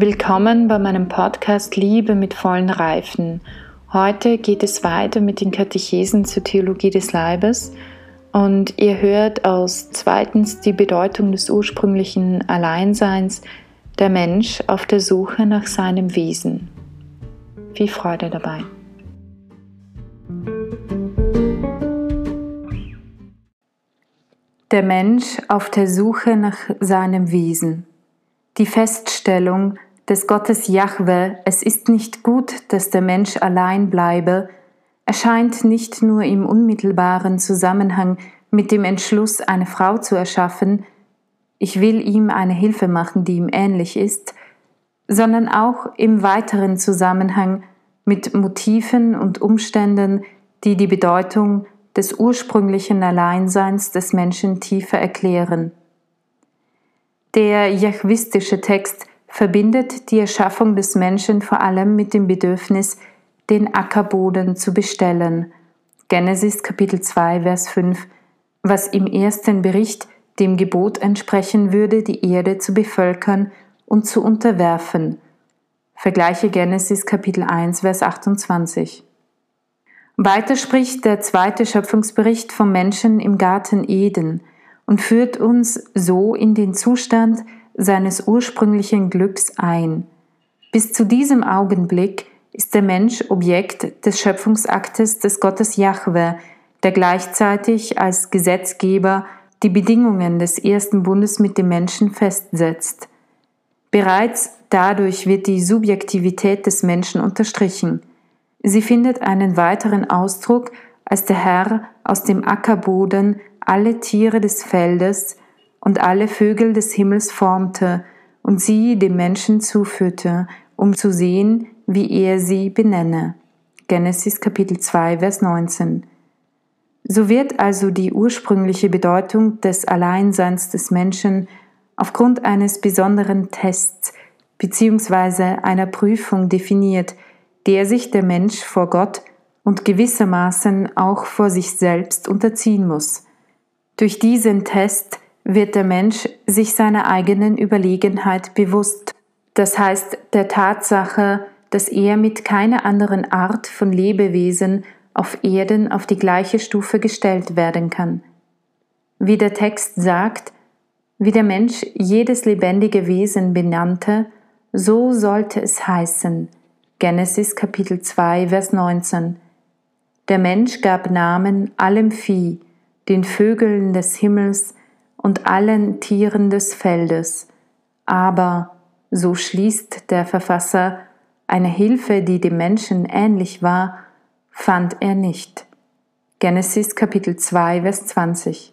Willkommen bei meinem Podcast Liebe mit vollen Reifen. Heute geht es weiter mit den Katechesen zur Theologie des Leibes und ihr hört aus zweitens die Bedeutung des ursprünglichen Alleinseins, der Mensch auf der Suche nach seinem Wesen. Viel Freude dabei. Der Mensch auf der Suche nach seinem Wesen. Die Feststellung, des Gottes Jahwe, es ist nicht gut, dass der Mensch allein bleibe, erscheint nicht nur im unmittelbaren Zusammenhang mit dem Entschluss, eine Frau zu erschaffen, ich will ihm eine Hilfe machen, die ihm ähnlich ist, sondern auch im weiteren Zusammenhang mit Motiven und Umständen, die die Bedeutung des ursprünglichen Alleinseins des Menschen tiefer erklären. Der jachwistische Text verbindet die Erschaffung des Menschen vor allem mit dem Bedürfnis, den Ackerboden zu bestellen. Genesis Kapitel 2, Vers 5, was im ersten Bericht dem Gebot entsprechen würde, die Erde zu bevölkern und zu unterwerfen. Vergleiche Genesis Kapitel 1, Vers 28. Weiter spricht der zweite Schöpfungsbericht vom Menschen im Garten Eden und führt uns so in den Zustand, seines ursprünglichen Glücks ein. Bis zu diesem Augenblick ist der Mensch Objekt des Schöpfungsaktes des Gottes Jahwe, der gleichzeitig als Gesetzgeber die Bedingungen des ersten Bundes mit dem Menschen festsetzt. Bereits dadurch wird die Subjektivität des Menschen unterstrichen. Sie findet einen weiteren Ausdruck, als der Herr aus dem Ackerboden alle Tiere des Feldes, und alle Vögel des Himmels formte und sie dem Menschen zuführte, um zu sehen, wie er sie benenne. Genesis Kapitel 2, Vers 19. So wird also die ursprüngliche Bedeutung des Alleinseins des Menschen aufgrund eines besonderen Tests bzw. einer Prüfung definiert, der sich der Mensch vor Gott und gewissermaßen auch vor sich selbst unterziehen muss. Durch diesen Test wird der Mensch sich seiner eigenen Überlegenheit bewusst, das heißt der Tatsache, dass er mit keiner anderen Art von Lebewesen auf Erden auf die gleiche Stufe gestellt werden kann. Wie der Text sagt, wie der Mensch jedes lebendige Wesen benannte, so sollte es heißen. Genesis Kapitel 2, Vers 19. Der Mensch gab Namen allem Vieh, den Vögeln des Himmels, und allen Tieren des Feldes. Aber, so schließt der Verfasser, eine Hilfe, die dem Menschen ähnlich war, fand er nicht. Genesis Kapitel 2, Vers 20.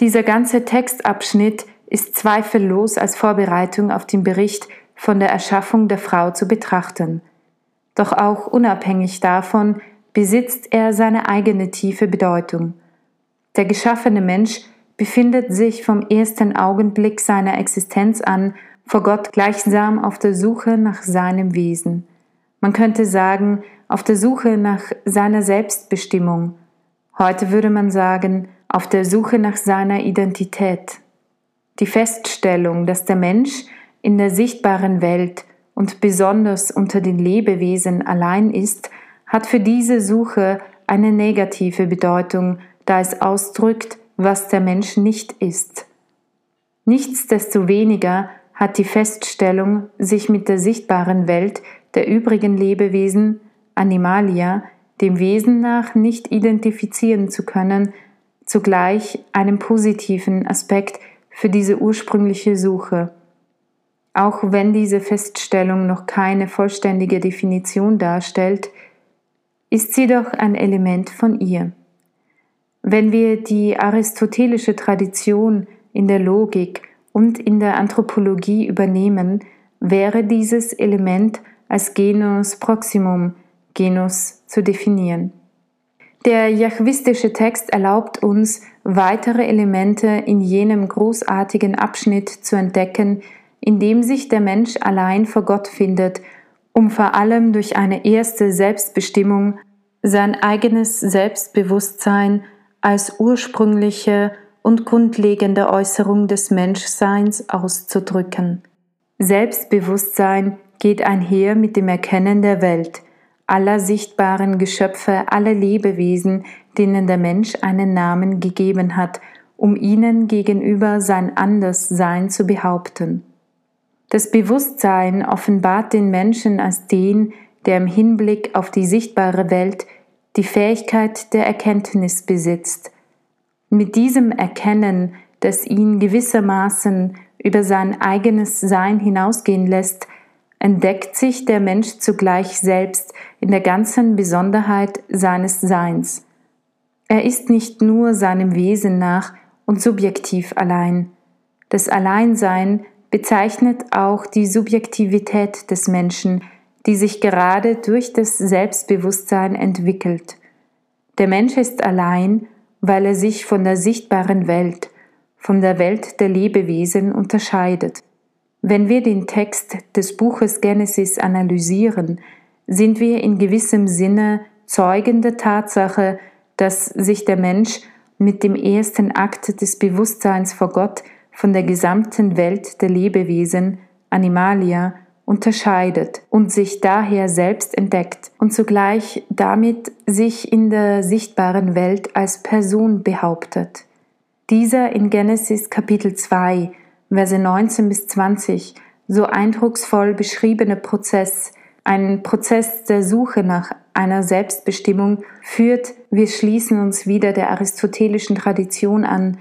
Dieser ganze Textabschnitt ist zweifellos als Vorbereitung auf den Bericht von der Erschaffung der Frau zu betrachten. Doch auch unabhängig davon besitzt er seine eigene tiefe Bedeutung. Der geschaffene Mensch befindet sich vom ersten Augenblick seiner Existenz an vor Gott gleichsam auf der Suche nach seinem Wesen. Man könnte sagen, auf der Suche nach seiner Selbstbestimmung. Heute würde man sagen, auf der Suche nach seiner Identität. Die Feststellung, dass der Mensch in der sichtbaren Welt und besonders unter den Lebewesen allein ist, hat für diese Suche eine negative Bedeutung, da es ausdrückt, was der Mensch nicht ist. Nichtsdestoweniger hat die Feststellung, sich mit der sichtbaren Welt der übrigen Lebewesen, Animalia, dem Wesen nach nicht identifizieren zu können, zugleich einen positiven Aspekt für diese ursprüngliche Suche. Auch wenn diese Feststellung noch keine vollständige Definition darstellt, ist sie doch ein Element von ihr. Wenn wir die aristotelische Tradition in der Logik und in der Anthropologie übernehmen, wäre dieses Element als Genus Proximum, Genus, zu definieren. Der jachwistische Text erlaubt uns, weitere Elemente in jenem großartigen Abschnitt zu entdecken, in dem sich der Mensch allein vor Gott findet, um vor allem durch eine erste Selbstbestimmung sein eigenes Selbstbewusstsein als ursprüngliche und grundlegende Äußerung des Menschseins auszudrücken. Selbstbewusstsein geht einher mit dem Erkennen der Welt, aller sichtbaren Geschöpfe, aller Lebewesen, denen der Mensch einen Namen gegeben hat, um ihnen gegenüber sein Anderssein zu behaupten. Das Bewusstsein offenbart den Menschen als den, der im Hinblick auf die sichtbare Welt die Fähigkeit der Erkenntnis besitzt. Mit diesem Erkennen, das ihn gewissermaßen über sein eigenes Sein hinausgehen lässt, entdeckt sich der Mensch zugleich selbst in der ganzen Besonderheit seines Seins. Er ist nicht nur seinem Wesen nach und subjektiv allein. Das Alleinsein bezeichnet auch die Subjektivität des Menschen, die sich gerade durch das Selbstbewusstsein entwickelt. Der Mensch ist allein, weil er sich von der sichtbaren Welt, von der Welt der Lebewesen unterscheidet. Wenn wir den Text des Buches Genesis analysieren, sind wir in gewissem Sinne Zeugen der Tatsache, dass sich der Mensch mit dem ersten Akt des Bewusstseins vor Gott von der gesamten Welt der Lebewesen, Animalia, unterscheidet und sich daher selbst entdeckt und zugleich damit sich in der sichtbaren Welt als Person behauptet. Dieser in Genesis Kapitel 2, Verse 19 bis 20 so eindrucksvoll beschriebene Prozess, ein Prozess der Suche nach einer Selbstbestimmung, führt, wir schließen uns wieder der aristotelischen Tradition an,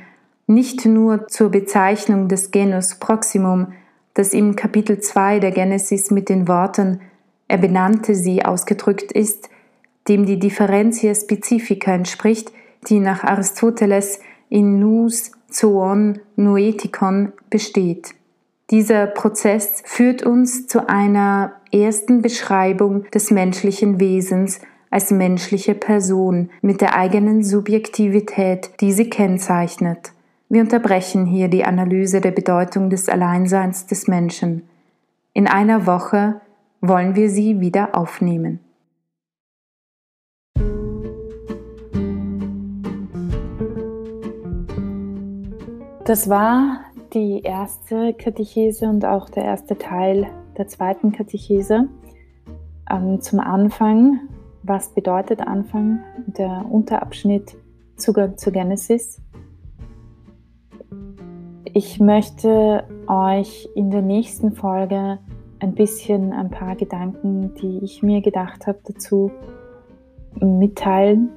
nicht nur zur Bezeichnung des Genus Proximum, das im Kapitel 2 der Genesis mit den Worten er benannte sie ausgedrückt ist, dem die Differentia Specifica entspricht, die nach Aristoteles in nous, zoon, noetikon besteht. Dieser Prozess führt uns zu einer ersten Beschreibung des menschlichen Wesens als menschliche Person mit der eigenen Subjektivität, die sie kennzeichnet. Wir unterbrechen hier die Analyse der Bedeutung des Alleinseins des Menschen. In einer Woche wollen wir sie wieder aufnehmen. Das war die erste Katechese und auch der erste Teil der zweiten Katechese. Ähm, zum Anfang, was bedeutet Anfang? Der Unterabschnitt Zugang zu Genesis. Ich möchte euch in der nächsten Folge ein bisschen ein paar Gedanken, die ich mir gedacht habe, dazu mitteilen.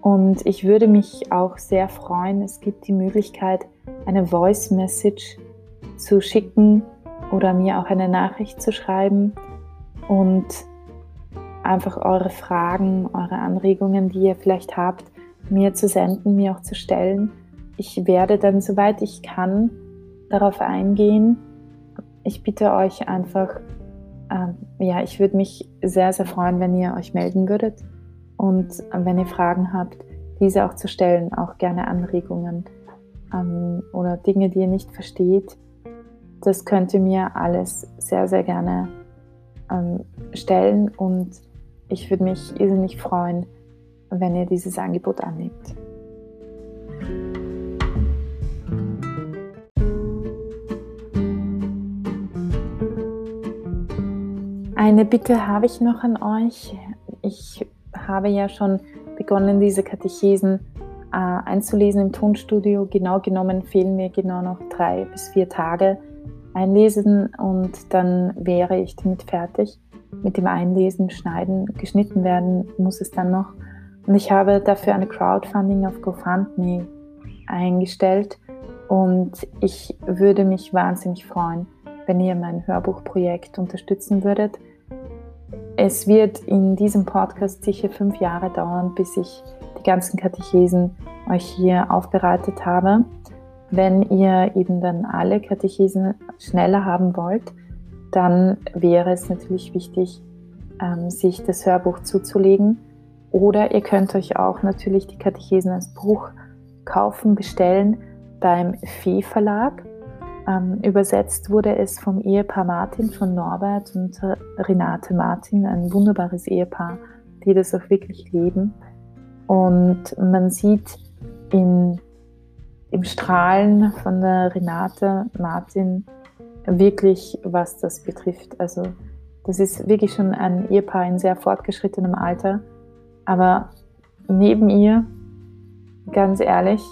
Und ich würde mich auch sehr freuen, es gibt die Möglichkeit, eine Voice Message zu schicken oder mir auch eine Nachricht zu schreiben und einfach eure Fragen, eure Anregungen, die ihr vielleicht habt, mir zu senden, mir auch zu stellen. Ich werde dann, soweit ich kann, darauf eingehen. Ich bitte euch einfach, ähm, ja, ich würde mich sehr, sehr freuen, wenn ihr euch melden würdet und äh, wenn ihr Fragen habt, diese auch zu stellen, auch gerne Anregungen ähm, oder Dinge, die ihr nicht versteht. Das könnt ihr mir alles sehr, sehr gerne ähm, stellen und ich würde mich irrsinnig freuen, wenn ihr dieses Angebot annimmt. Eine Bitte habe ich noch an euch. Ich habe ja schon begonnen, diese Katechesen äh, einzulesen im Tonstudio. Genau genommen fehlen mir genau noch drei bis vier Tage einlesen und dann wäre ich damit fertig. Mit dem Einlesen, Schneiden, geschnitten werden muss es dann noch. Und ich habe dafür eine Crowdfunding auf GoFundMe eingestellt und ich würde mich wahnsinnig freuen, wenn ihr mein Hörbuchprojekt unterstützen würdet. Es wird in diesem Podcast sicher fünf Jahre dauern, bis ich die ganzen Katechesen euch hier aufbereitet habe. Wenn ihr eben dann alle Katechesen schneller haben wollt, dann wäre es natürlich wichtig, ähm, sich das Hörbuch zuzulegen. Oder ihr könnt euch auch natürlich die Katechesen als Buch kaufen, bestellen beim Fee Verlag. Ähm, übersetzt wurde es vom Ehepaar Martin von Norbert und äh, Renate Martin, ein wunderbares Ehepaar, die das auch wirklich leben. Und man sieht in, im Strahlen von der Renate Martin wirklich, was das betrifft. Also das ist wirklich schon ein Ehepaar in sehr fortgeschrittenem Alter. Aber neben ihr, ganz ehrlich,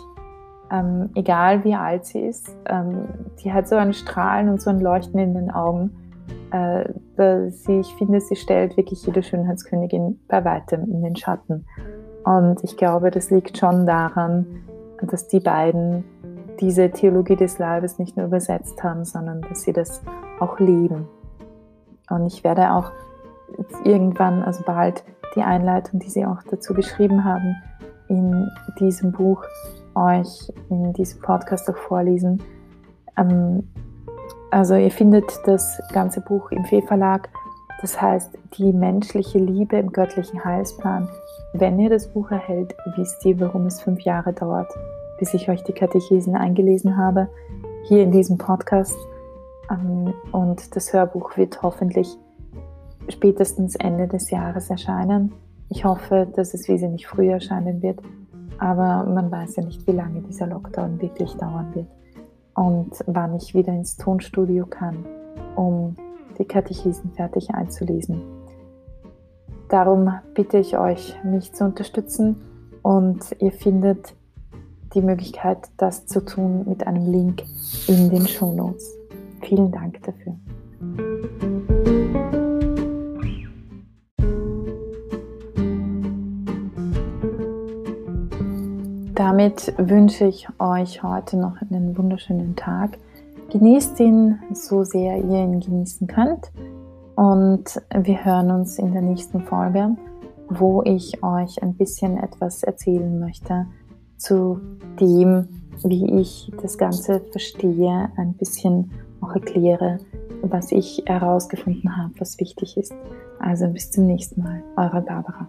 ähm, egal wie alt sie ist, ähm, die hat so ein Strahlen und so ein Leuchten in den Augen. Äh, sie, ich finde, sie stellt wirklich jede Schönheitskönigin bei weitem in den Schatten. Und ich glaube, das liegt schon daran, dass die beiden diese Theologie des Leibes nicht nur übersetzt haben, sondern dass sie das auch leben. Und ich werde auch irgendwann, also bald, die Einleitung, die sie auch dazu geschrieben haben, in diesem Buch euch in diesem Podcast auch vorlesen. Ähm, also ihr findet das ganze Buch im Fee Verlag. Das heißt, die menschliche Liebe im göttlichen Heilsplan. Wenn ihr das Buch erhält, wisst ihr, warum es fünf Jahre dauert, bis ich euch die Katechesen eingelesen habe, hier in diesem Podcast. Ähm, und das Hörbuch wird hoffentlich spätestens Ende des Jahres erscheinen. Ich hoffe, dass es wesentlich früher erscheinen wird, aber man weiß ja nicht, wie lange dieser Lockdown wirklich dauern wird und wann ich wieder ins Tonstudio kann, um die Katechesen fertig einzulesen. Darum bitte ich euch, mich zu unterstützen und ihr findet die Möglichkeit, das zu tun mit einem Link in den Show Notes. Vielen Dank dafür. Damit wünsche ich euch heute noch einen wunderschönen Tag. Genießt ihn so sehr ihr ihn genießen könnt. Und wir hören uns in der nächsten Folge, wo ich euch ein bisschen etwas erzählen möchte zu dem, wie ich das Ganze verstehe, ein bisschen auch erkläre, was ich herausgefunden habe, was wichtig ist. Also bis zum nächsten Mal, eure Barbara.